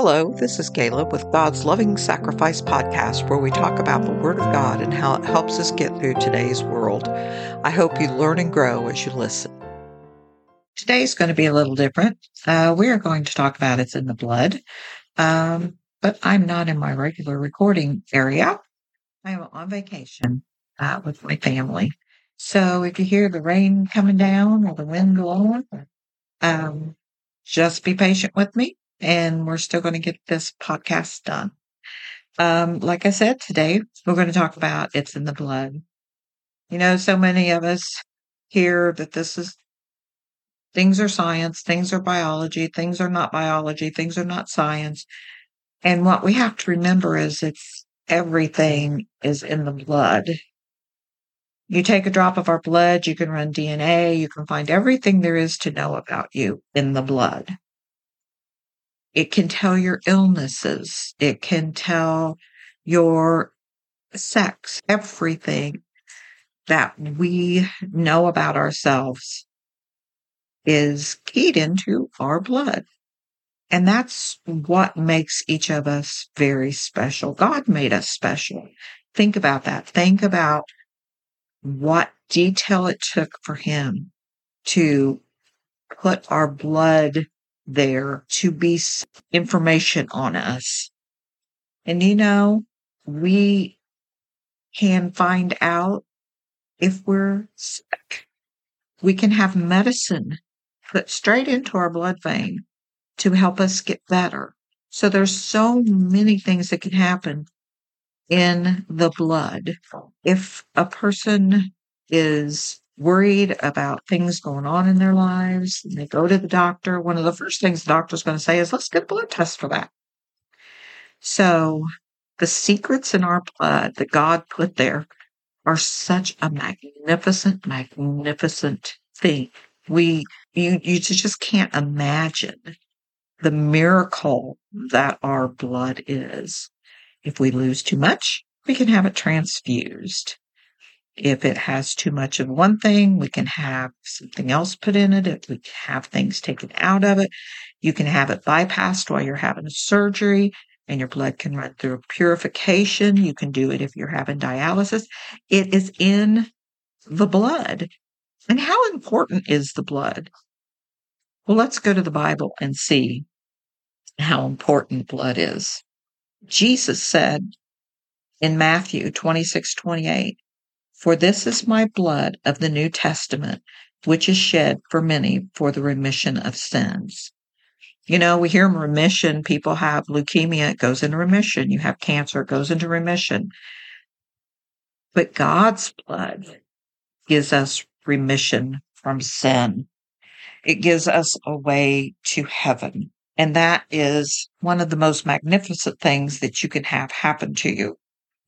Hello, this is Caleb with God's Loving Sacrifice podcast, where we talk about the Word of God and how it helps us get through today's world. I hope you learn and grow as you listen. Today's going to be a little different. Uh, we are going to talk about it's in the blood, um, but I'm not in my regular recording area. I am on vacation uh, with my family. So if you hear the rain coming down or the wind blowing, um, just be patient with me and we're still going to get this podcast done. Um, like I said, today we're going to talk about it's in the blood. You know, so many of us hear that this is things are science, things are biology, things are not biology, things are not science. And what we have to remember is it's everything is in the blood. You take a drop of our blood, you can run DNA, you can find everything there is to know about you in the blood. It can tell your illnesses. It can tell your sex, everything that we know about ourselves is keyed into our blood. And that's what makes each of us very special. God made us special. Think about that. Think about what detail it took for him to put our blood there to be information on us. And you know, we can find out if we're sick. We can have medicine put straight into our blood vein to help us get better. So there's so many things that can happen in the blood. If a person is worried about things going on in their lives, and they go to the doctor, one of the first things the doctor's going to say is, let's get a blood test for that. So the secrets in our blood that God put there are such a magnificent, magnificent thing. We, you, you just can't imagine the miracle that our blood is. If we lose too much, we can have it transfused. If it has too much of one thing, we can have something else put in it. If we have things taken out of it, you can have it bypassed while you're having a surgery and your blood can run through purification. You can do it if you're having dialysis. It is in the blood. And how important is the blood? Well, let's go to the Bible and see how important blood is. Jesus said in Matthew 26, 28, For this is my blood of the New Testament, which is shed for many for the remission of sins. You know, we hear remission. People have leukemia, it goes into remission. You have cancer, it goes into remission. But God's blood gives us remission from sin. It gives us a way to heaven. And that is one of the most magnificent things that you can have happen to you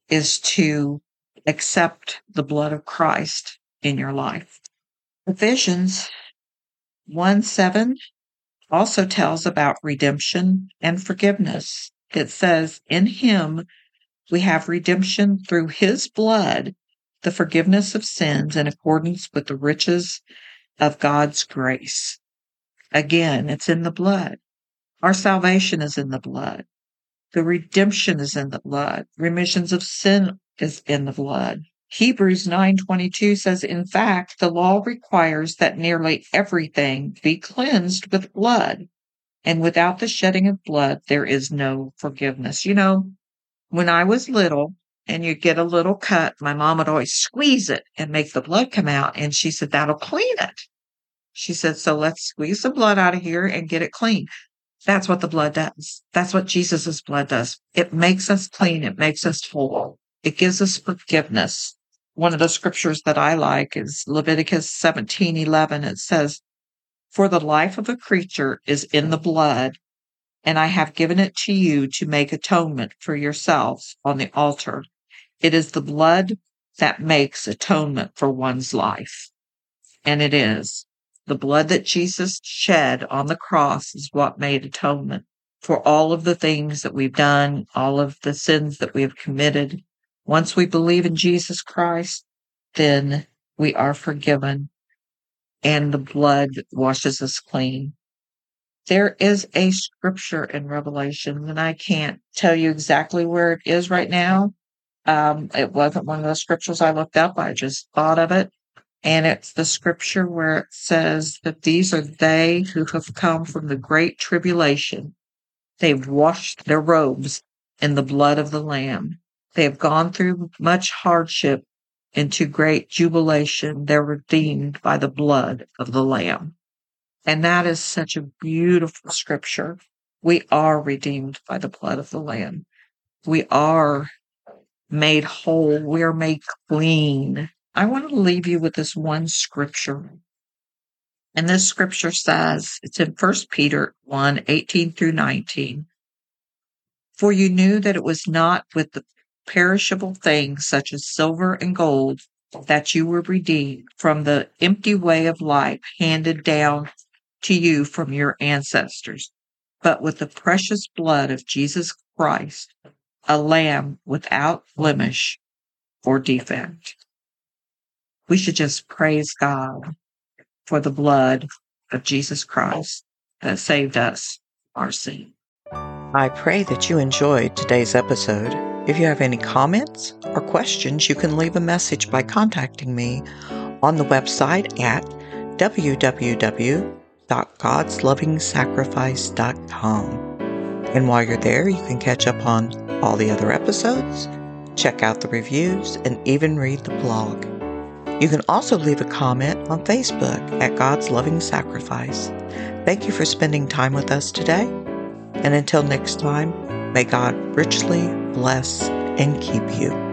is to accept the blood of Christ in your life. Ephesians 1 7 also tells about redemption and forgiveness. It says, In him we have redemption through his blood, the forgiveness of sins in accordance with the riches of God's grace. Again, it's in the blood. Our salvation is in the blood. The redemption is in the blood. Remissions of sin is in the blood. Hebrews 9:22 says in fact the law requires that nearly everything be cleansed with blood and without the shedding of blood there is no forgiveness. You know, when I was little and you get a little cut, my mom would always squeeze it and make the blood come out and she said that'll clean it. She said so let's squeeze the blood out of here and get it clean. That's what the blood does. That's what Jesus' blood does. It makes us clean. It makes us whole. It gives us forgiveness. One of the scriptures that I like is Leviticus 17, 11. It says, for the life of a creature is in the blood, and I have given it to you to make atonement for yourselves on the altar. It is the blood that makes atonement for one's life. And it is. The blood that Jesus shed on the cross is what made atonement for all of the things that we've done, all of the sins that we have committed. Once we believe in Jesus Christ, then we are forgiven and the blood washes us clean. there is a scripture in Revelation, and I can't tell you exactly where it is right now. Um, it wasn't one of the scriptures I looked up. I just thought of it. And it's the scripture where it says that these are they who have come from the great tribulation. They've washed their robes in the blood of the Lamb. They have gone through much hardship into great jubilation. They're redeemed by the blood of the Lamb. And that is such a beautiful scripture. We are redeemed by the blood of the Lamb. We are made whole. We are made clean. I want to leave you with this one scripture. And this scripture says, it's in 1 Peter 1 18 through 19. For you knew that it was not with the perishable things such as silver and gold that you were redeemed from the empty way of life handed down to you from your ancestors, but with the precious blood of Jesus Christ, a lamb without blemish or defect. We should just praise God for the blood of Jesus Christ that saved us our sin. I pray that you enjoyed today's episode. If you have any comments or questions, you can leave a message by contacting me on the website at www.godslovingsacrifice.com. And while you're there, you can catch up on all the other episodes, check out the reviews, and even read the blog. You can also leave a comment on Facebook at God's Loving Sacrifice. Thank you for spending time with us today. And until next time, may God richly bless and keep you.